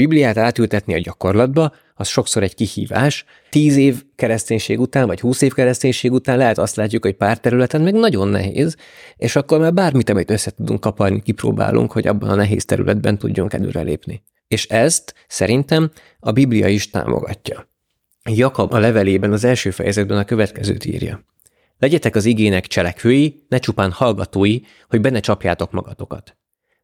Bibliát átültetni a gyakorlatba, az sokszor egy kihívás. Tíz év kereszténység után, vagy húsz év kereszténység után lehet azt látjuk, hogy pár területen meg nagyon nehéz, és akkor már bármit, amit össze tudunk kaparni, kipróbálunk, hogy abban a nehéz területben tudjunk előrelépni. És ezt szerintem a Biblia is támogatja. Jakab a levelében az első fejezetben a következőt írja. Legyetek az igének cselekvői, ne csupán hallgatói, hogy benne csapjátok magatokat.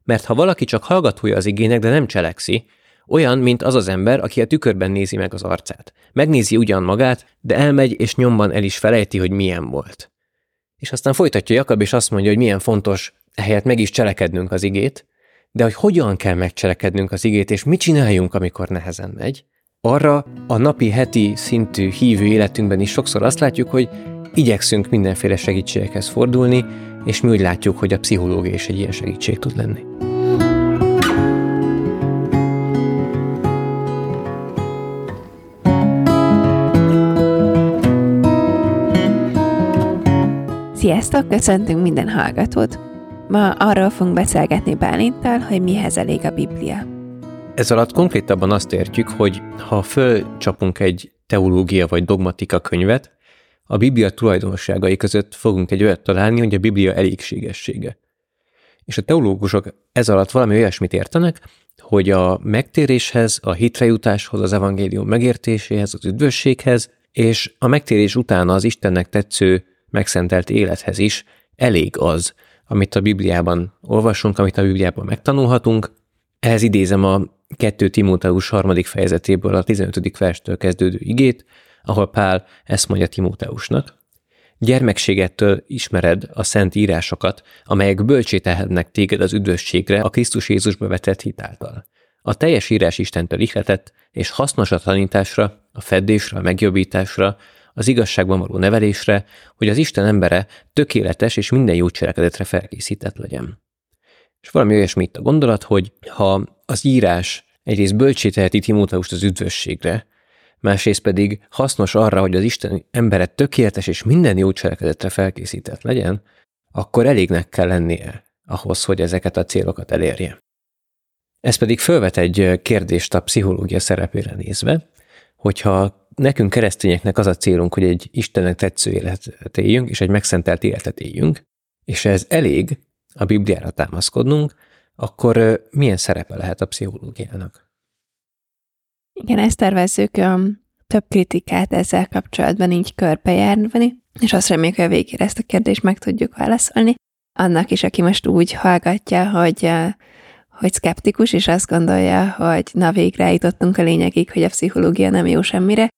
Mert ha valaki csak hallgatója az igének, de nem cselekszi, olyan, mint az az ember, aki a tükörben nézi meg az arcát. Megnézi ugyan magát, de elmegy és nyomban el is felejti, hogy milyen volt. És aztán folytatja Jakab, és azt mondja, hogy milyen fontos ehelyett meg is cselekednünk az igét, de hogy hogyan kell megcselekednünk az igét, és mit csináljunk, amikor nehezen megy, arra a napi, heti szintű hívő életünkben is sokszor azt látjuk, hogy igyekszünk mindenféle segítségekhez fordulni, és mi úgy látjuk, hogy a pszichológia is egy ilyen segítség tud lenni. Sziasztok, köszöntünk minden hallgatót! Ma arról fogunk beszélgetni Bálinttal, hogy mihez elég a Biblia. Ez alatt konkrétabban azt értjük, hogy ha fölcsapunk egy teológia vagy dogmatika könyvet, a Biblia tulajdonságai között fogunk egy olyat találni, hogy a Biblia elégségessége. És a teológusok ez alatt valami olyasmit értenek, hogy a megtéréshez, a hitrejutáshoz, az evangélium megértéséhez, az üdvösséghez, és a megtérés utána az Istennek tetsző, megszentelt élethez is elég az, amit a Bibliában olvasunk, amit a Bibliában megtanulhatunk. Ehhez idézem a 2 Timóteus harmadik fejezetéből a 15. verstől kezdődő igét, ahol Pál ezt mondja Timóteusnak. Gyermekségettől ismered a szent írásokat, amelyek bölcsé tehetnek téged az üdvösségre a Krisztus Jézusba vetett hitáltal. A teljes írás Istentől ihletett, és hasznos a tanításra, a feddésre, a megjobbításra, az igazságban való nevelésre, hogy az Isten embere tökéletes és minden jó cselekedetre felkészített legyen. És valami olyasmi itt a gondolat, hogy ha az írás egyrészt bölcsé teheti Timóteust az üdvösségre, másrészt pedig hasznos arra, hogy az Isten embere tökéletes és minden jó cselekedetre felkészített legyen, akkor elégnek kell lennie ahhoz, hogy ezeket a célokat elérje. Ez pedig felvet egy kérdést a pszichológia szerepére nézve, hogyha nekünk keresztényeknek az a célunk, hogy egy Istennek tetsző életet éljünk, és egy megszentelt életet éljünk, és ez elég a Bibliára támaszkodnunk, akkor milyen szerepe lehet a pszichológiának? Igen, ezt tervezzük um, több kritikát ezzel kapcsolatban így körbejárni, és azt reméljük, hogy a végére ezt a kérdést meg tudjuk válaszolni. Annak is, aki most úgy hallgatja, hogy, hogy szkeptikus, és azt gondolja, hogy na végre jutottunk a lényegig, hogy a pszichológia nem jó semmire,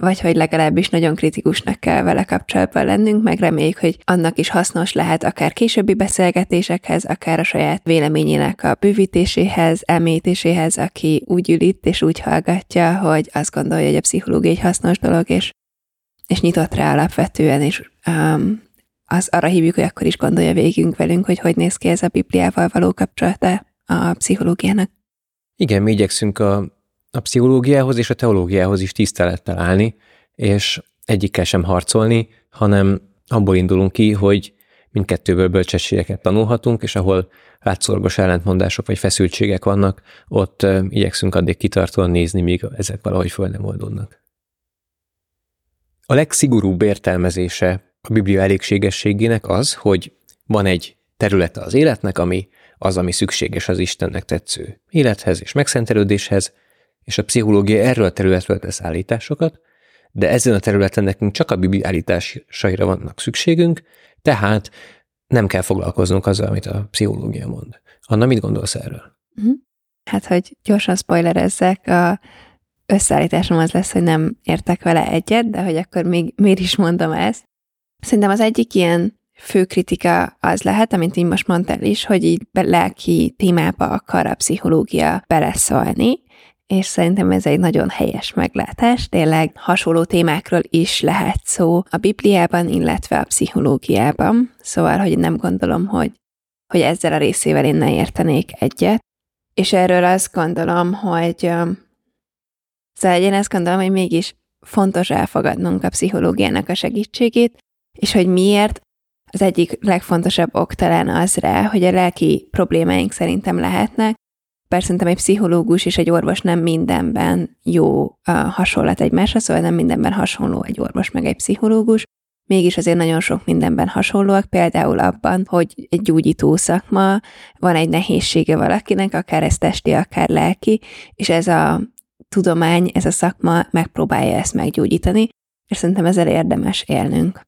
vagy hogy legalábbis nagyon kritikusnak kell vele kapcsolatban lennünk, meg reméljük, hogy annak is hasznos lehet akár későbbi beszélgetésekhez, akár a saját véleményének a bővítéséhez, elmélyítéséhez, aki úgy ül itt és úgy hallgatja, hogy azt gondolja, hogy a pszichológia egy hasznos dolog, és, és nyitott rá alapvetően, és um, az arra hívjuk, hogy akkor is gondolja végünk velünk, hogy hogy néz ki ez a Bibliával való kapcsolata a pszichológiának. Igen, mi igyekszünk a a pszichológiához és a teológiához is tisztelettel állni, és egyikkel sem harcolni, hanem abból indulunk ki, hogy mindkettőből bölcsességeket tanulhatunk, és ahol látszorgos ellentmondások vagy feszültségek vannak, ott igyekszünk addig kitartóan nézni, míg ezek valahogy föl nem oldódnak. A legszigorúbb értelmezése a Biblia elégségességének az, hogy van egy területe az életnek, ami az, ami szükséges az Istennek tetsző élethez és megszentelődéshez, és a pszichológia erről a területről tesz állításokat, de ezen a területen nekünk csak a Biblia állításaira vannak szükségünk, tehát nem kell foglalkoznunk azzal, amit a pszichológia mond. Anna, mit gondolsz erről? Mhm. Hát, hogy gyorsan spoilerezzek, a összeállításom az lesz, hogy nem értek vele egyet, de hogy akkor még miért is mondom ezt. Szerintem az egyik ilyen fő kritika az lehet, amint így most mondtál is, hogy így lelki témába akar a pszichológia beleszólni, és szerintem ez egy nagyon helyes meglátás. Tényleg hasonló témákról is lehet szó a Bibliában, illetve a pszichológiában. Szóval, hogy nem gondolom, hogy, hogy ezzel a részével én ne értenék egyet. És erről azt gondolom, hogy szóval én azt gondolom, hogy mégis fontos elfogadnunk a pszichológiának a segítségét, és hogy miért az egyik legfontosabb ok talán az rá, hogy a lelki problémáink szerintem lehetnek, bár szerintem egy pszichológus és egy orvos nem mindenben jó a hasonlat egymásra, szóval nem mindenben hasonló egy orvos meg egy pszichológus, mégis azért nagyon sok mindenben hasonlóak, például abban, hogy egy gyógyító szakma, van egy nehézsége valakinek, akár ez testi, akár lelki, és ez a tudomány, ez a szakma megpróbálja ezt meggyógyítani, és szerintem ezzel érdemes élnünk.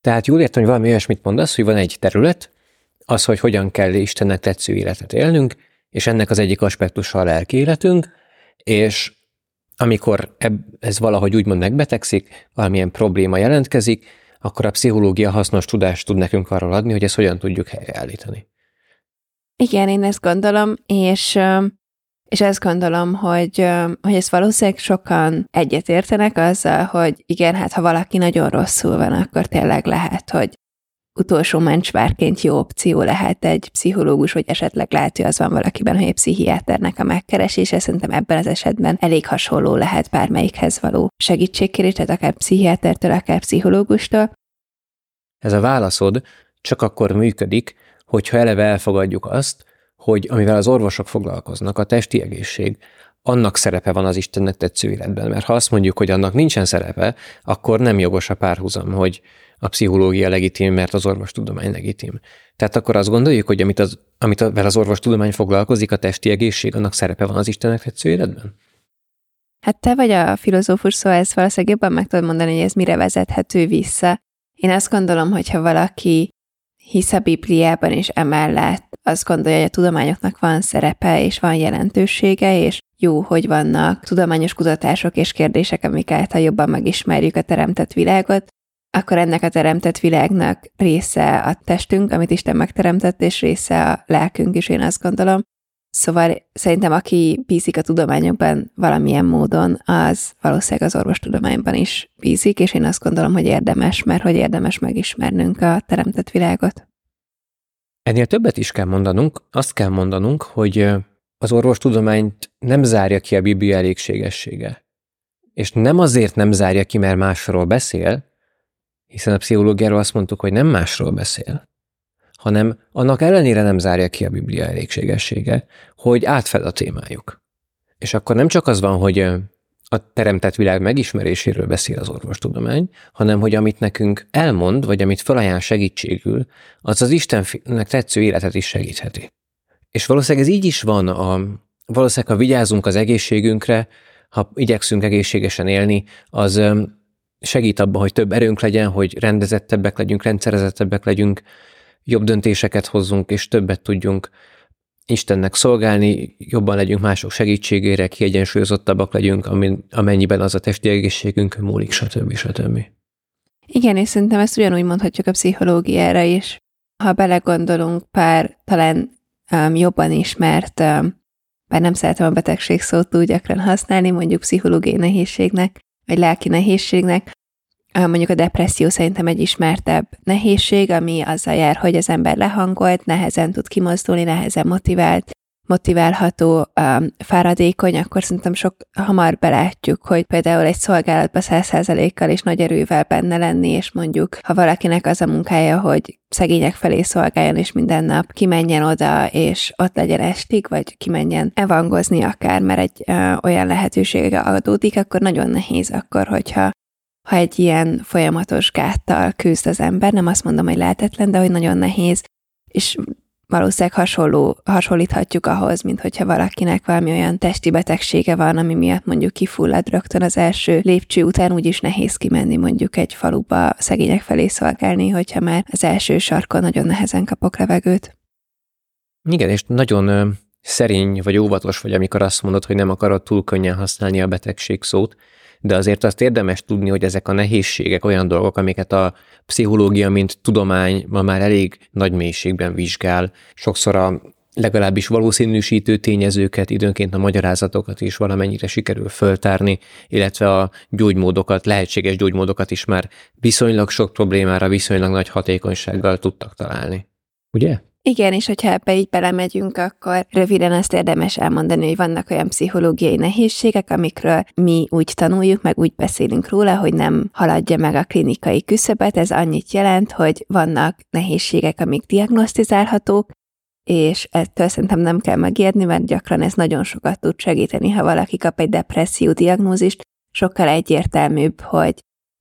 Tehát jól értem, hogy valami olyasmit mondasz, hogy van egy terület, az, hogy hogyan kell Istennek tetsző életet élnünk, és ennek az egyik aspektusa a lelki életünk, és amikor ez valahogy úgymond megbetegszik, valamilyen probléma jelentkezik, akkor a pszichológia hasznos tudást tud nekünk arról adni, hogy ezt hogyan tudjuk helyreállítani. Igen, én ezt gondolom, és és ezt gondolom, hogy, hogy ezt valószínűleg sokan egyetértenek azzal, hogy igen, hát ha valaki nagyon rosszul van, akkor tényleg lehet, hogy utolsó mencsvárként jó opció lehet egy pszichológus, vagy esetleg lehet, hogy az van valakiben, hogy egy pszichiáternek a megkeresése. Szerintem ebben az esetben elég hasonló lehet bármelyikhez való segítségkérés, tehát akár pszichiátertől, akár pszichológustól. Ez a válaszod csak akkor működik, hogyha eleve elfogadjuk azt, hogy amivel az orvosok foglalkoznak, a testi egészség, annak szerepe van az Istennek tetsző életben. Mert ha azt mondjuk, hogy annak nincsen szerepe, akkor nem jogos a párhuzam, hogy a pszichológia legitim, mert az orvostudomány legitim. Tehát akkor azt gondoljuk, hogy amit az, amit az orvostudomány foglalkozik, a testi egészség, annak szerepe van az Istennek tetsző életben? Hát te vagy a filozófus, szóval ezt valószínűleg jobban meg tudod mondani, hogy ez mire vezethető vissza. Én azt gondolom, hogy ha valaki hisz a Bibliában, és emellett azt gondolja, hogy a tudományoknak van szerepe, és van jelentősége, és jó, hogy vannak tudományos kutatások és kérdések, amik által jobban megismerjük a teremtett világot, akkor ennek a teremtett világnak része a testünk, amit Isten megteremtett, és része a lelkünk is, én azt gondolom. Szóval szerintem, aki bízik a tudományokban valamilyen módon, az valószínűleg az orvostudományban is bízik, és én azt gondolom, hogy érdemes, mert hogy érdemes megismernünk a teremtett világot. Ennél többet is kell mondanunk. Azt kell mondanunk, hogy az orvostudományt nem zárja ki a Biblia elégségessége. És nem azért nem zárja ki, mert másról beszél, hiszen a pszichológiáról azt mondtuk, hogy nem másról beszél, hanem annak ellenére nem zárja ki a Biblia elégségessége, hogy átfed a témájuk. És akkor nem csak az van, hogy a teremtett világ megismeréséről beszél az orvostudomány, hanem hogy amit nekünk elmond, vagy amit felajánl segítségül, az az Istennek tetsző életet is segítheti. És valószínűleg ez így is van, a, valószínűleg ha vigyázunk az egészségünkre, ha igyekszünk egészségesen élni, az segít abban, hogy több erőnk legyen, hogy rendezettebbek legyünk, rendszerezettebbek legyünk, jobb döntéseket hozzunk, és többet tudjunk Istennek szolgálni, jobban legyünk mások segítségére, kiegyensúlyozottabbak legyünk, amennyiben az a testi egészségünk múlik, stb. stb. Igen, és szerintem ezt ugyanúgy mondhatjuk a pszichológiára is. Ha belegondolunk pár talán um, jobban ismert, um, bár nem szeretem a betegség szót túl gyakran használni, mondjuk pszichológiai nehézségnek, vagy lelki nehézségnek, mondjuk a depresszió szerintem egy ismertebb nehézség, ami azzal jár, hogy az ember lehangolt, nehezen tud kimozdulni, nehezen motivált, motiválható, um, fáradékony, akkor szerintem sok hamar belátjuk, hogy például egy szolgálatban száz százalékkal és nagy erővel benne lenni, és mondjuk, ha valakinek az a munkája, hogy szegények felé szolgáljon, és minden nap kimenjen oda, és ott legyen estig, vagy kimenjen evangozni akár, mert egy ö, olyan lehetősége adódik, akkor nagyon nehéz akkor, hogyha ha egy ilyen folyamatos gáttal küzd az ember, nem azt mondom, hogy lehetetlen, de hogy nagyon nehéz, és valószínűleg hasonló, hasonlíthatjuk ahhoz, mint hogyha valakinek valami olyan testi betegsége van, ami miatt mondjuk kifullad rögtön az első lépcső után, úgyis nehéz kimenni mondjuk egy faluba szegények felé szolgálni, hogyha már az első sarkon nagyon nehezen kapok levegőt. Igen, és nagyon szerény vagy óvatos vagy, amikor azt mondod, hogy nem akarod túl könnyen használni a betegség szót, de azért azt érdemes tudni, hogy ezek a nehézségek olyan dolgok, amiket a pszichológia, mint tudomány ma már elég nagy mélységben vizsgál. Sokszor a legalábbis valószínűsítő tényezőket, időnként a magyarázatokat is valamennyire sikerül föltárni, illetve a gyógymódokat, lehetséges gyógymódokat is már viszonylag sok problémára viszonylag nagy hatékonysággal tudtak találni. Ugye? Igen, és hogyha ebbe így belemegyünk, akkor röviden azt érdemes elmondani, hogy vannak olyan pszichológiai nehézségek, amikről mi úgy tanuljuk, meg úgy beszélünk róla, hogy nem haladja meg a klinikai küszöbet. Ez annyit jelent, hogy vannak nehézségek, amik diagnosztizálhatók, és ettől szerintem nem kell megijedni, mert gyakran ez nagyon sokat tud segíteni, ha valaki kap egy depresszió diagnózist, sokkal egyértelműbb, hogy,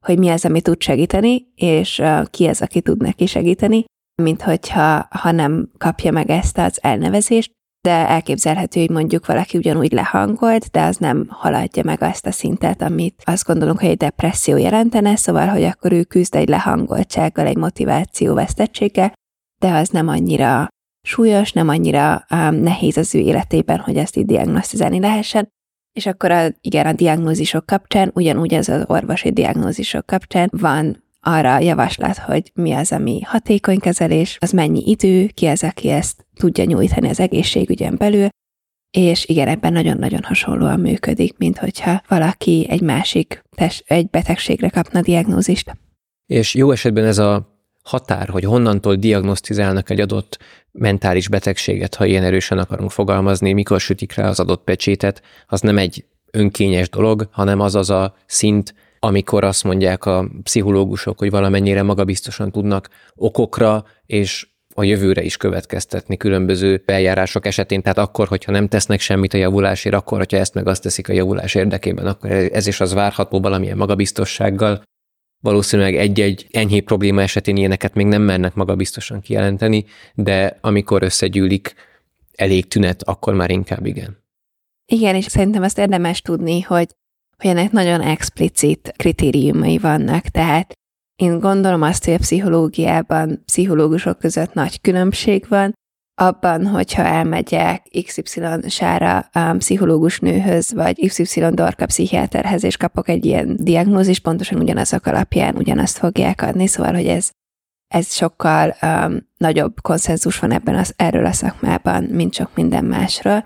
hogy mi az, ami tud segíteni, és ki az, aki tud neki segíteni, mint hogyha ha nem kapja meg ezt az elnevezést, de elképzelhető, hogy mondjuk valaki ugyanúgy lehangolt, de az nem haladja meg azt a szintet, amit azt gondolunk, hogy egy depresszió jelentene, szóval, hogy akkor ő küzd egy lehangoltsággal, egy motiváció vesztettséggel, de az nem annyira súlyos, nem annyira um, nehéz az ő életében, hogy ezt így diagnosztizálni lehessen, és akkor a, igen, a diagnózisok kapcsán, ugyanúgy ez az orvosi diagnózisok kapcsán van arra javaslat, hogy mi az, ami hatékony kezelés, az mennyi idő, ki az, aki ezt tudja nyújtani az egészségügyen belül, és igen, ebben nagyon-nagyon hasonlóan működik, mint hogyha valaki egy másik, test, egy betegségre kapna diagnózist. És jó esetben ez a határ, hogy honnantól diagnosztizálnak egy adott mentális betegséget, ha ilyen erősen akarunk fogalmazni, mikor sütik rá az adott pecsétet, az nem egy önkényes dolog, hanem az az a szint, amikor azt mondják a pszichológusok, hogy valamennyire magabiztosan tudnak okokra és a jövőre is következtetni különböző eljárások esetén, tehát akkor, hogyha nem tesznek semmit a javulásért, akkor, hogyha ezt meg azt teszik a javulás érdekében, akkor ez is az várható valamilyen magabiztossággal. Valószínűleg egy-egy enyhé probléma esetén ilyeneket még nem mernek magabiztosan kijelenteni, de amikor összegyűlik elég tünet, akkor már inkább igen. Igen, és szerintem azt érdemes tudni, hogy hogy ennek nagyon explicit kritériumai vannak, tehát én gondolom azt, hogy a pszichológiában pszichológusok között nagy különbség van, abban, hogyha elmegyek XY sára um, pszichológus nőhöz, vagy XY dorka pszichiáterhez, és kapok egy ilyen diagnózis, pontosan ugyanazok alapján ugyanazt fogják adni, szóval, hogy ez, ez sokkal um, nagyobb konszenzus van ebben az, erről a szakmában, mint sok minden másról.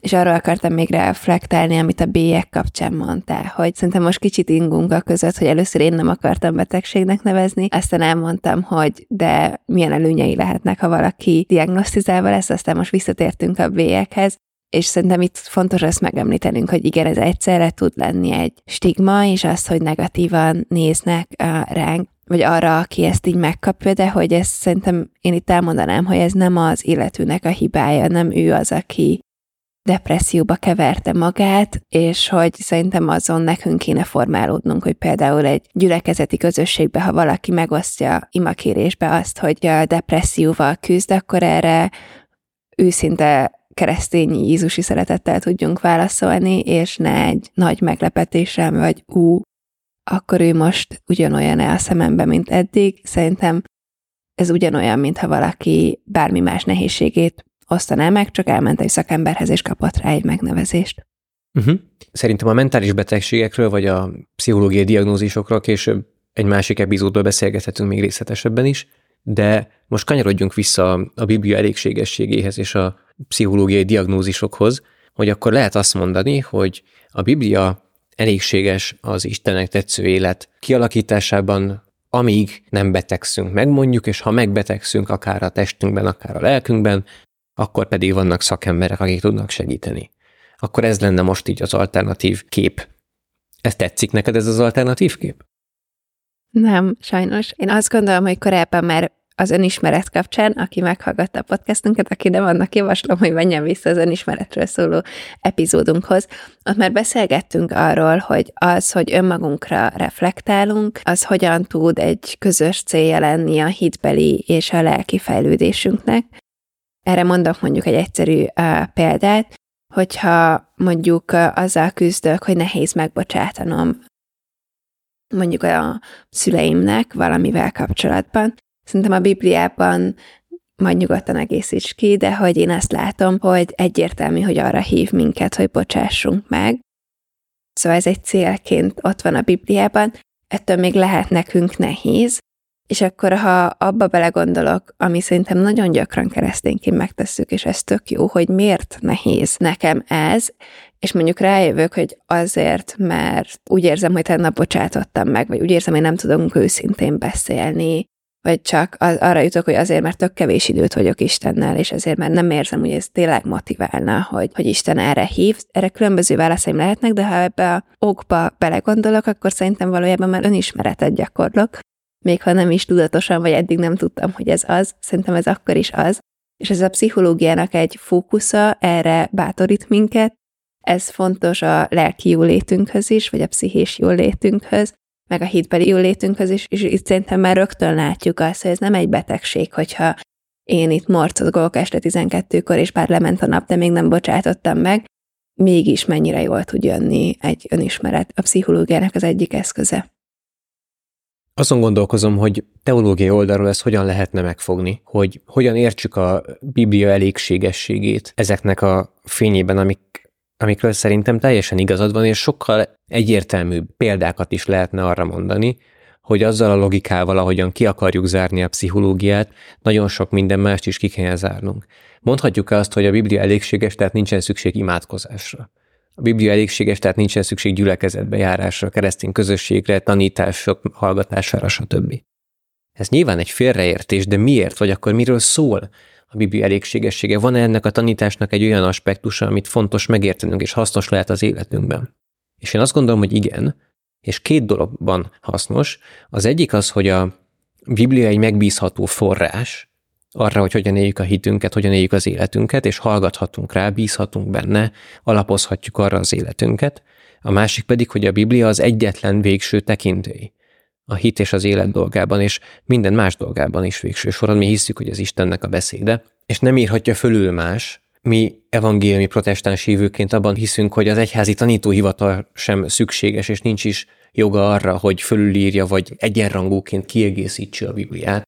És arról akartam még reflektálni, amit a bélyek kapcsán mondtál, hogy szerintem most kicsit ingunk a között, hogy először én nem akartam betegségnek nevezni, aztán elmondtam, hogy de milyen előnyei lehetnek, ha valaki diagnosztizálva lesz, aztán most visszatértünk a bélyekhez, és szerintem itt fontos ezt megemlítenünk, hogy igen, ez egyszerre tud lenni egy stigma, és az, hogy negatívan néznek ránk, vagy arra, aki ezt így megkapja, de hogy ezt szerintem én itt elmondanám, hogy ez nem az illetőnek a hibája, nem ő az, aki depresszióba keverte magát, és hogy szerintem azon nekünk kéne formálódnunk, hogy például egy gyülekezeti közösségbe, ha valaki megosztja imakérésbe azt, hogy a depresszióval küzd, akkor erre őszinte keresztény Jézusi szeretettel tudjunk válaszolni, és ne egy nagy meglepetésem, vagy ú, akkor ő most ugyanolyan-e a szemembe, mint eddig. Szerintem ez ugyanolyan, mintha valaki bármi más nehézségét osztaná meg, csak elment egy szakemberhez és kapott rá egy megnevezést. Uh-huh. Szerintem a mentális betegségekről, vagy a pszichológiai diagnózisokról később egy másik epizódban beszélgethetünk még részletesebben is, de most kanyarodjunk vissza a Biblia elégségességéhez és a pszichológiai diagnózisokhoz, hogy akkor lehet azt mondani, hogy a Biblia elégséges az Istenek tetsző élet kialakításában, amíg nem betegszünk meg, mondjuk, és ha megbetegszünk akár a testünkben, akár a lelkünkben, akkor pedig vannak szakemberek, akik tudnak segíteni. Akkor ez lenne most így az alternatív kép. Ez tetszik neked ez az alternatív kép? Nem, sajnos. Én azt gondolom, hogy korábban már az önismeret kapcsán, aki meghallgatta a podcastunkat, aki nem annak javaslom, hogy menjen vissza az önismeretről szóló epizódunkhoz. Ott már beszélgettünk arról, hogy az, hogy önmagunkra reflektálunk, az hogyan tud egy közös célja lenni a hitbeli és a lelki fejlődésünknek, erre mondok mondjuk egy egyszerű uh, példát, hogyha mondjuk uh, azzal küzdök, hogy nehéz megbocsátanom mondjuk a szüleimnek valamivel kapcsolatban. Szerintem a Bibliában majd nyugodtan egészíts ki, de hogy én azt látom, hogy egyértelmű, hogy arra hív minket, hogy bocsássunk meg. Szóval ez egy célként ott van a Bibliában, ettől még lehet nekünk nehéz, és akkor, ha abba belegondolok, ami szerintem nagyon gyakran keresztényként megtesszük, és ez tök jó, hogy miért nehéz nekem ez, és mondjuk rájövök, hogy azért, mert úgy érzem, hogy tegnap bocsátottam meg, vagy úgy érzem, hogy nem tudunk őszintén beszélni, vagy csak az, arra jutok, hogy azért, mert tök kevés időt vagyok Istennel, és ezért már nem érzem, hogy ez tényleg motiválna, hogy, hogy Isten erre hív. Erre különböző válaszaim lehetnek, de ha ebbe a okba belegondolok, akkor szerintem valójában már önismeretet gyakorlok, még ha nem is tudatosan, vagy eddig nem tudtam, hogy ez az, szerintem ez akkor is az, és ez a pszichológiának egy fókusza, erre bátorít minket, ez fontos a lelki jólétünkhöz is, vagy a pszichés jólétünkhöz, meg a hitbeli jólétünkhöz is, és itt szerintem már rögtön látjuk azt, hogy ez nem egy betegség, hogyha én itt morcozgolok este 12-kor, és bár lement a nap, de még nem bocsátottam meg, mégis mennyire jól tud jönni egy önismeret. A pszichológiának az egyik eszköze. Azon gondolkozom, hogy teológiai oldalról ezt hogyan lehetne megfogni, hogy hogyan értsük a Biblia elégségességét ezeknek a fényében, amik amikről szerintem teljesen igazad van, és sokkal egyértelműbb példákat is lehetne arra mondani, hogy azzal a logikával, ahogyan ki akarjuk zárni a pszichológiát, nagyon sok minden mást is ki kell zárnunk. Mondhatjuk azt, hogy a Biblia elégséges, tehát nincsen szükség imádkozásra. A Biblia elégséges, tehát nincsen szükség gyülekezetbe járásra, keresztény közösségre, tanítások hallgatására, stb. Ez nyilván egy félreértés, de miért, vagy akkor miről szól a Biblia elégségessége? Van-e ennek a tanításnak egy olyan aspektusa, amit fontos megértenünk és hasznos lehet az életünkben? És én azt gondolom, hogy igen, és két dologban hasznos. Az egyik az, hogy a Biblia egy megbízható forrás arra, hogy hogyan éljük a hitünket, hogyan éljük az életünket, és hallgathatunk rá, bízhatunk benne, alapozhatjuk arra az életünket. A másik pedig, hogy a Biblia az egyetlen végső tekintély a hit és az élet dolgában, és minden más dolgában is végső soron. Mi hiszük, hogy az Istennek a beszéde, és nem írhatja fölül más. Mi evangéliumi protestáns hívőként abban hiszünk, hogy az egyházi tanítóhivatal sem szükséges, és nincs is joga arra, hogy fölülírja, vagy egyenrangúként kiegészítse a Bibliát.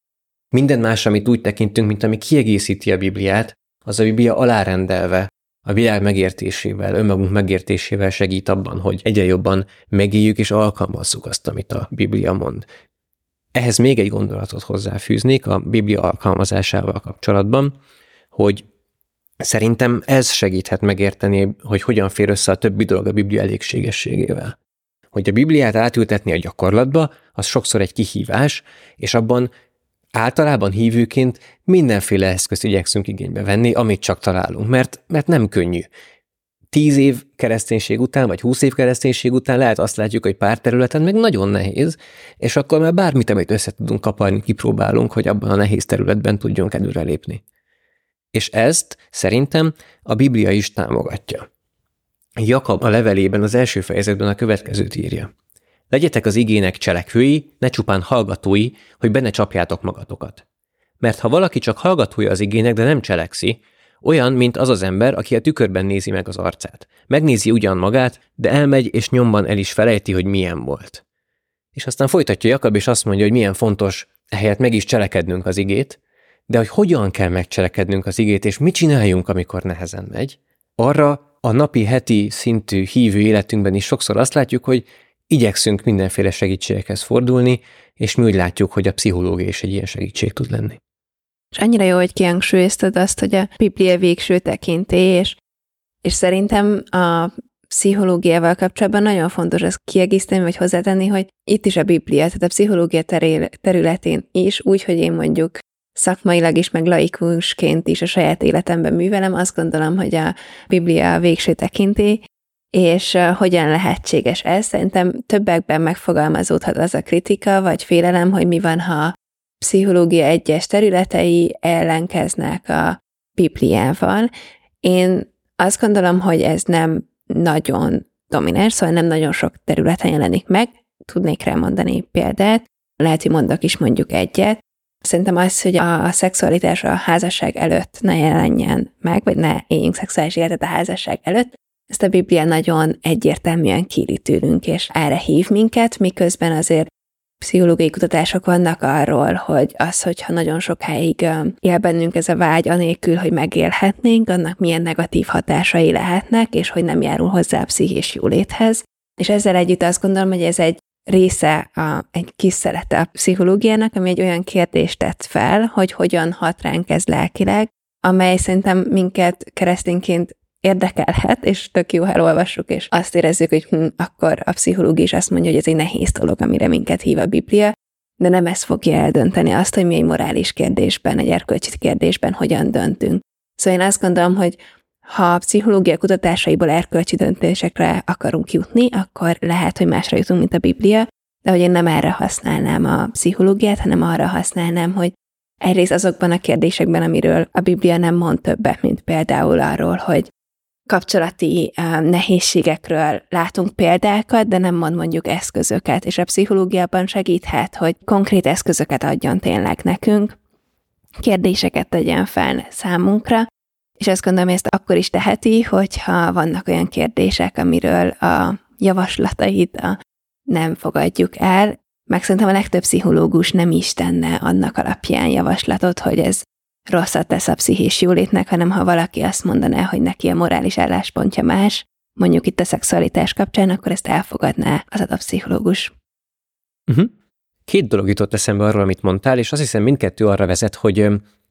Minden más, amit úgy tekintünk, mint ami kiegészíti a Bibliát, az a Biblia alárendelve a világ megértésével, önmagunk megértésével segít abban, hogy egyre jobban megéljük és alkalmazzuk azt, amit a Biblia mond. Ehhez még egy gondolatot hozzáfűznék a Biblia alkalmazásával kapcsolatban, hogy szerintem ez segíthet megérteni, hogy hogyan fér össze a többi dolog a Biblia elégségességével. Hogy a Bibliát átültetni a gyakorlatba, az sokszor egy kihívás, és abban Általában hívőként mindenféle eszközt igyekszünk igénybe venni, amit csak találunk, mert, mert nem könnyű. Tíz év kereszténység után, vagy húsz év kereszténység után lehet azt látjuk, hogy pár területen meg nagyon nehéz, és akkor már bármit, amit össze tudunk kaparni, kipróbálunk, hogy abban a nehéz területben tudjunk előrelépni. És ezt szerintem a Biblia is támogatja. Jakab a levelében az első fejezetben a következőt írja. Legyetek az igének cselekvői, ne csupán hallgatói, hogy benne csapjátok magatokat. Mert ha valaki csak hallgatója az igének, de nem cselekszi, olyan, mint az az ember, aki a tükörben nézi meg az arcát. Megnézi ugyan magát, de elmegy és nyomban el is felejti, hogy milyen volt. És aztán folytatja Jakab, és azt mondja, hogy milyen fontos ehelyett meg is cselekednünk az igét, de hogy hogyan kell megcselekednünk az igét, és mit csináljunk, amikor nehezen megy, arra a napi, heti szintű hívő életünkben is sokszor azt látjuk, hogy igyekszünk mindenféle segítségekhez fordulni, és mi úgy látjuk, hogy a pszichológia is egy ilyen segítség tud lenni. És annyira jó, hogy kihangsúlyoztad azt, hogy a Biblia végső tekintély, és, és szerintem a pszichológiával kapcsolatban nagyon fontos ezt kiegészíteni, vagy hozzátenni, hogy itt is a Biblia, tehát a pszichológia területén is, úgy, hogy én mondjuk szakmailag is, meg laikusként is a saját életemben művelem, azt gondolom, hogy a Biblia a végső tekintély, és hogyan lehetséges ez? Szerintem többekben megfogalmazódhat az a kritika, vagy félelem, hogy mi van, ha pszichológia egyes területei ellenkeznek a Bibliával. Én azt gondolom, hogy ez nem nagyon domináns, szóval nem nagyon sok területen jelenik meg. Tudnék rá mondani példát, lehet, hogy mondok is mondjuk egyet. Szerintem az, hogy a szexualitás a házasság előtt ne jelenjen meg, vagy ne éljünk szexuális életet a házasság előtt, ezt a Biblia nagyon egyértelműen kéri tőlünk, és erre hív minket, miközben azért pszichológiai kutatások vannak arról, hogy az, hogyha nagyon sokáig él bennünk ez a vágy anélkül, hogy megélhetnénk, annak milyen negatív hatásai lehetnek, és hogy nem járul hozzá a pszichés jóléthez. És ezzel együtt azt gondolom, hogy ez egy része, a, egy kis szelete a pszichológiának, ami egy olyan kérdést tett fel, hogy hogyan hat ránk ez lelkileg, amely szerintem minket keresztényként érdekelhet, és tök jó, ha elolvassuk, és azt érezzük, hogy hm, akkor a pszichológia is azt mondja, hogy ez egy nehéz dolog, amire minket hív a Biblia, de nem ez fogja eldönteni azt, hogy mi egy morális kérdésben, egy erkölcsi kérdésben hogyan döntünk. Szóval én azt gondolom, hogy ha a pszichológia kutatásaiból erkölcsi döntésekre akarunk jutni, akkor lehet, hogy másra jutunk, mint a Biblia, de hogy én nem erre használnám a pszichológiát, hanem arra használnám, hogy Egyrészt azokban a kérdésekben, amiről a Biblia nem mond többet, mint például arról, hogy kapcsolati nehézségekről látunk példákat, de nem mond mondjuk eszközöket, és a pszichológiában segíthet, hogy konkrét eszközöket adjon tényleg nekünk, kérdéseket tegyen fel számunkra, és azt gondolom, ezt akkor is teheti, hogyha vannak olyan kérdések, amiről a javaslatait a nem fogadjuk el, meg szerintem a legtöbb pszichológus nem is tenne annak alapján javaslatot, hogy ez rosszat tesz a pszichés jólétnek, hanem ha valaki azt mondaná, hogy neki a morális álláspontja más, mondjuk itt a szexualitás kapcsán, akkor ezt elfogadná az adapszichológus. Uh-huh. Két dolog jutott eszembe arról, amit mondtál, és azt hiszem mindkettő arra vezet, hogy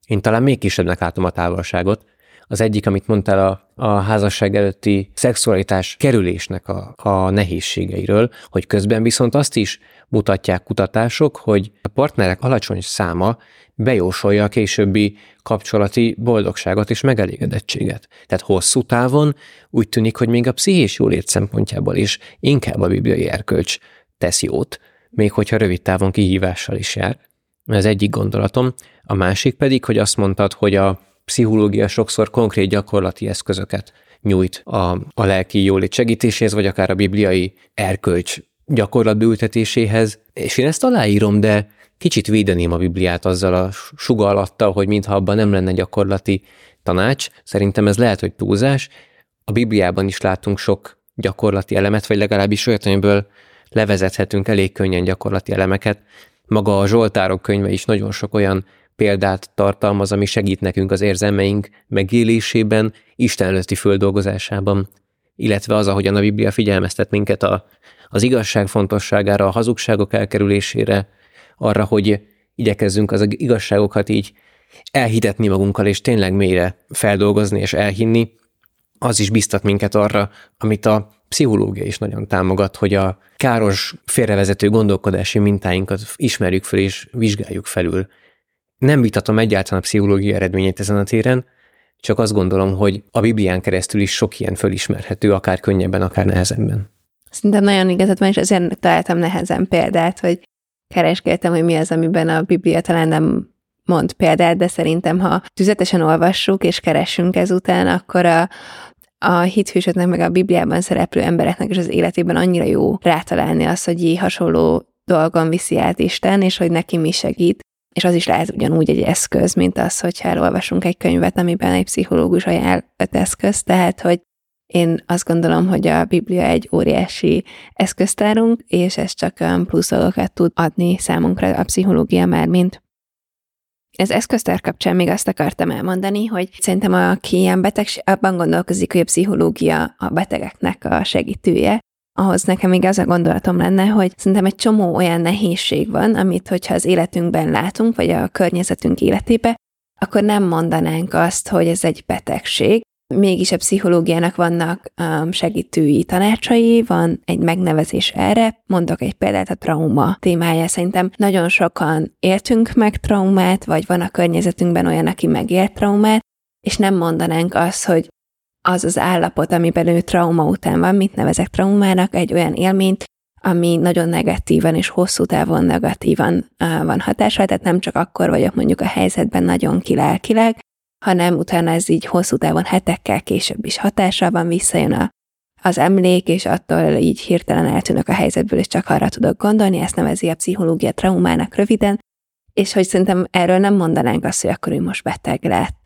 én talán még kisebbnek látom a távolságot. Az egyik, amit mondtál a, a házasság előtti szexualitás kerülésnek a, a nehézségeiről, hogy közben viszont azt is mutatják kutatások, hogy a partnerek alacsony száma bejósolja a későbbi kapcsolati boldogságot és megelégedettséget. Tehát hosszú távon úgy tűnik, hogy még a pszichés jólét szempontjából is inkább a bibliai erkölcs tesz jót, még hogyha rövid távon kihívással is jár. Ez egyik gondolatom. A másik pedig, hogy azt mondtad, hogy a pszichológia sokszor konkrét gyakorlati eszközöket nyújt a, a lelki jólét segítéséhez, vagy akár a bibliai erkölcs gyakorlatba ültetéséhez, és én ezt aláírom, de kicsit védeném a Bibliát azzal a sugallattal, hogy mintha abban nem lenne gyakorlati tanács. Szerintem ez lehet, hogy túlzás. A Bibliában is látunk sok gyakorlati elemet, vagy legalábbis olyat, amiből levezethetünk elég könnyen gyakorlati elemeket. Maga a Zsoltárok könyve is nagyon sok olyan példát tartalmaz, ami segít nekünk az érzelmeink megélésében, Isten előtti földolgozásában, illetve az, ahogyan a Biblia figyelmeztet minket a, az igazság fontosságára, a hazugságok elkerülésére, arra, hogy igyekezzünk az igazságokat így elhitetni magunkkal, és tényleg mélyre feldolgozni és elhinni, az is biztat minket arra, amit a pszichológia is nagyon támogat, hogy a káros, félrevezető gondolkodási mintáinkat ismerjük fel és vizsgáljuk felül. Nem vitatom egyáltalán a pszichológia eredményét ezen a téren, csak azt gondolom, hogy a Biblián keresztül is sok ilyen fölismerhető, akár könnyebben, akár nehezebben. Szerintem nagyon igazad van, és azért találtam nehezen példát, hogy keresgéltem, hogy mi az, amiben a Biblia talán nem mond példát, de szerintem, ha tüzetesen olvassuk és keressünk ezután, akkor a, a hithűsöknek, meg a Bibliában szereplő embereknek és az életében annyira jó rátalálni azt, hogy így hasonló dolgon viszi át Isten, és hogy neki mi segít, és az is lehet ugyanúgy egy eszköz, mint az, hogyha elolvasunk egy könyvet, amiben egy pszichológus ajánl öt eszköz, tehát, hogy én azt gondolom, hogy a Biblia egy óriási eszköztárunk, és ez csak plusz dolgokat tud adni számunkra a pszichológia már, mint ez eszköztár kapcsán még azt akartam elmondani, hogy szerintem aki ilyen beteg, abban gondolkozik, hogy a pszichológia a betegeknek a segítője, ahhoz nekem még az a gondolatom lenne, hogy szerintem egy csomó olyan nehézség van, amit hogyha az életünkben látunk, vagy a környezetünk életébe, akkor nem mondanánk azt, hogy ez egy betegség, Mégis a pszichológiának vannak um, segítői tanácsai, van egy megnevezés erre, mondok egy példát a trauma témája. Szerintem nagyon sokan értünk meg traumát, vagy van a környezetünkben olyan, aki megélt traumát, és nem mondanánk azt, hogy az az állapot, amiben ő trauma után van, mit nevezek traumának, egy olyan élményt, ami nagyon negatívan és hosszú távon negatívan uh, van hatással, tehát nem csak akkor vagyok mondjuk a helyzetben nagyon kilelkileg, hanem utána ez így hosszú távon hetekkel később is hatással van, visszajön a, az emlék, és attól így hirtelen eltűnök a helyzetből, és csak arra tudok gondolni, ezt nevezi a pszichológia traumának röviden, és hogy szerintem erről nem mondanánk azt, hogy akkor ő most beteg lett.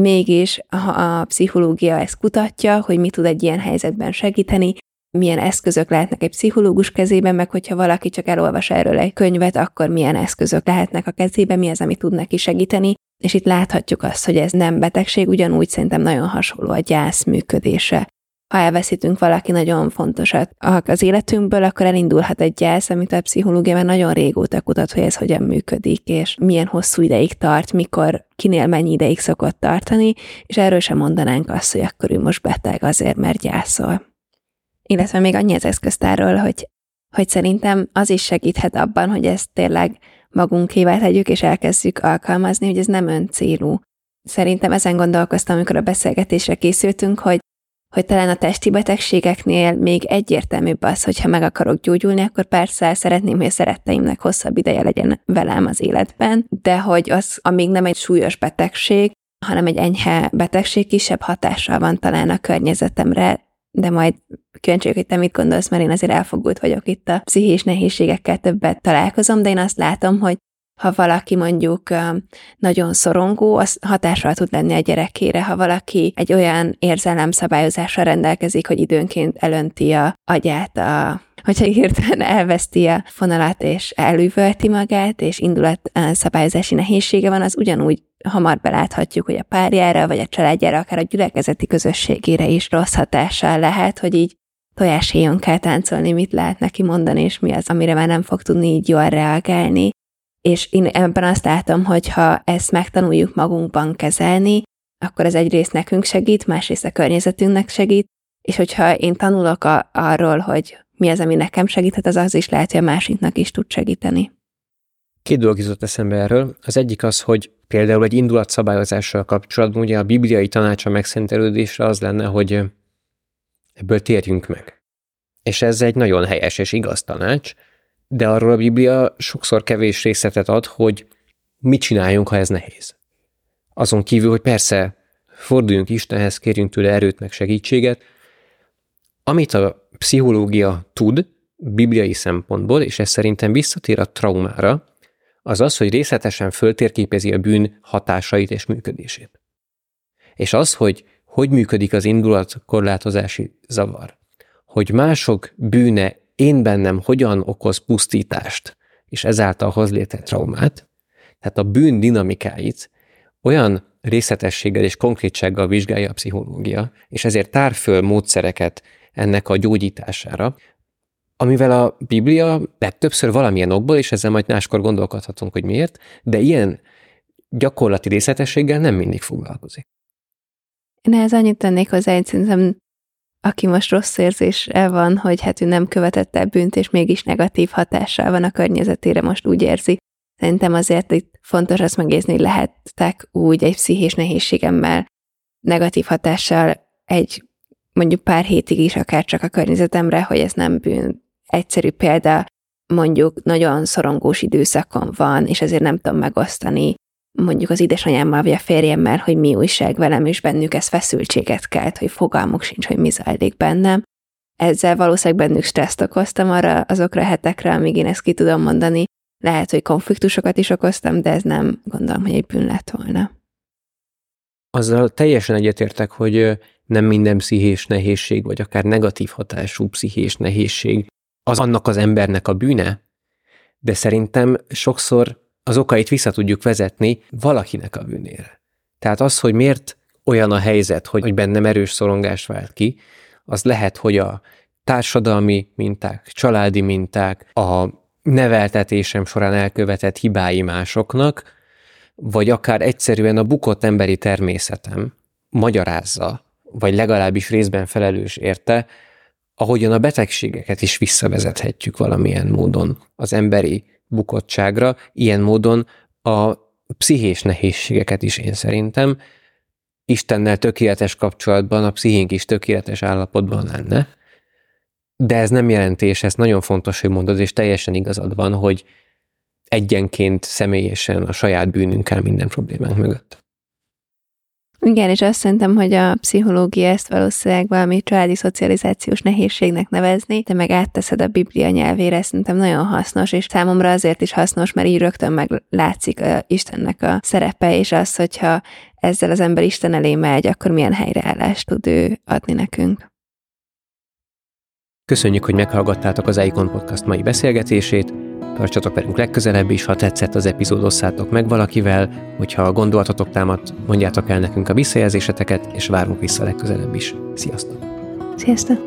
Mégis ha a pszichológia ezt kutatja, hogy mi tud egy ilyen helyzetben segíteni, milyen eszközök lehetnek egy pszichológus kezében, meg hogyha valaki csak elolvas erről egy könyvet, akkor milyen eszközök lehetnek a kezében, mi az, ami tud neki segíteni, és itt láthatjuk azt, hogy ez nem betegség, ugyanúgy szerintem nagyon hasonló a gyász működése. Ha elveszítünk valaki nagyon fontosat az életünkből, akkor elindulhat egy gyász, amit a pszichológiában nagyon régóta kutat, hogy ez hogyan működik, és milyen hosszú ideig tart, mikor, kinél mennyi ideig szokott tartani, és erről sem mondanánk azt, hogy akkor ő most beteg azért, mert gyászol. Illetve még annyi az eszköztárról, hogy, hogy szerintem az is segíthet abban, hogy ez tényleg magunkévá tegyük, és elkezdjük alkalmazni, hogy ez nem öncélú. Szerintem ezen gondolkoztam, amikor a beszélgetésre készültünk, hogy hogy talán a testi betegségeknél még egyértelműbb az, hogy ha meg akarok gyógyulni, akkor persze szeretném, hogy a szeretteimnek hosszabb ideje legyen velem az életben, de hogy az, amíg nem egy súlyos betegség, hanem egy enyhe betegség kisebb hatással van talán a környezetemre, de majd kíváncsi hogy te mit gondolsz, mert én azért elfogult vagyok itt a pszichés nehézségekkel többet találkozom, de én azt látom, hogy ha valaki mondjuk nagyon szorongó, az hatással tud lenni a gyerekére. Ha valaki egy olyan érzelemszabályozással rendelkezik, hogy időnként elönti a agyát a hogyha hirtelen elveszti a fonalat és elüvölti magát, és indulat szabályozási nehézsége van, az ugyanúgy hamar beláthatjuk, hogy a párjára, vagy a családjára, akár a gyülekezeti közösségére is rossz hatással lehet, hogy így tojáshéjon kell táncolni, mit lehet neki mondani, és mi az, amire már nem fog tudni így jól reagálni. És én ebben azt látom, hogy ha ezt megtanuljuk magunkban kezelni, akkor ez egyrészt nekünk segít, másrészt a környezetünknek segít, és hogyha én tanulok a, arról, hogy mi az, ami nekem segíthet, az az is lehet, hogy a másiknak is tud segíteni. Két dolog jutott eszembe erről. Az egyik az, hogy például egy indulatszabályozással kapcsolatban ugye a bibliai tanácsa megszentelődésre az lenne, hogy ebből térjünk meg. És ez egy nagyon helyes és igaz tanács, de arról a Biblia sokszor kevés részletet ad, hogy mit csináljunk, ha ez nehéz. Azon kívül, hogy persze forduljunk Istenhez, kérjünk tőle erőt meg segítséget, amit a pszichológia tud, bibliai szempontból, és ez szerintem visszatér a traumára, az az, hogy részletesen föltérképezi a bűn hatásait és működését. És az, hogy hogy működik az indulatkorlátozási zavar, hogy mások bűne én bennem hogyan okoz pusztítást, és ezáltal hoz létre traumát, tehát a bűn dinamikáit olyan részletességgel és konkrétsággal vizsgálja a pszichológia, és ezért tár föl módszereket ennek a gyógyítására, amivel a Biblia legtöbbször valamilyen okból, és ezzel majd máskor gondolkodhatunk, hogy miért, de ilyen gyakorlati részletességgel nem mindig foglalkozik. Én ehhez annyit tennék hozzá, hogy szerintem aki most rossz érzésre van, hogy hát ő nem követett el bűnt, és mégis negatív hatással van a környezetére, most úgy érzi. Szerintem azért itt fontos azt megérzni, hogy lehettek úgy egy pszichés nehézségemmel, negatív hatással egy mondjuk pár hétig is akár csak a környezetemre, hogy ez nem bűn. Egyszerű példa, mondjuk nagyon szorongós időszakon van, és ezért nem tudom megosztani mondjuk az édesanyámmal vagy a férjemmel, hogy mi újság velem, és bennük ez feszültséget kelt, hogy fogalmuk sincs, hogy mi zajlik bennem. Ezzel valószínűleg bennük stresszt okoztam arra azokra a hetekre, amíg én ezt ki tudom mondani. Lehet, hogy konfliktusokat is okoztam, de ez nem gondolom, hogy egy bűn lett volna. Azzal teljesen egyetértek, hogy nem minden pszichés nehézség, vagy akár negatív hatású pszichés nehézség az annak az embernek a bűne, de szerintem sokszor az okait vissza tudjuk vezetni valakinek a bűnére. Tehát az, hogy miért olyan a helyzet, hogy bennem erős szorongás vált ki, az lehet, hogy a társadalmi minták, családi minták, a neveltetésem során elkövetett hibái másoknak, vagy akár egyszerűen a bukott emberi természetem magyarázza, vagy legalábbis részben felelős érte, ahogyan a betegségeket is visszavezethetjük valamilyen módon az emberi bukottságra, ilyen módon a pszichés nehézségeket is én szerintem Istennel tökéletes kapcsolatban a pszichénk is tökéletes állapotban lenne, de ez nem jelenti, ez nagyon fontos, hogy mondod, és teljesen igazad van, hogy egyenként személyesen a saját bűnünkkel minden problémánk mögött. Igen, és azt szerintem, hogy a pszichológia ezt valószínűleg valami családi szocializációs nehézségnek nevezni, de meg átteszed a Biblia nyelvére, szerintem nagyon hasznos, és számomra azért is hasznos, mert így rögtön meg látszik a Istennek a szerepe, és az, hogyha ezzel az ember Isten elé megy, akkor milyen helyreállást tud ő adni nekünk. Köszönjük, hogy meghallgattátok az Icon Podcast mai beszélgetését. Tartsatok velünk legközelebb is, ha tetszett az epizód, osszátok meg valakivel, hogyha gondolatotok támad, mondjátok el nekünk a visszajelzéseteket, és várunk vissza legközelebb is. Sziasztok! Sziasztok!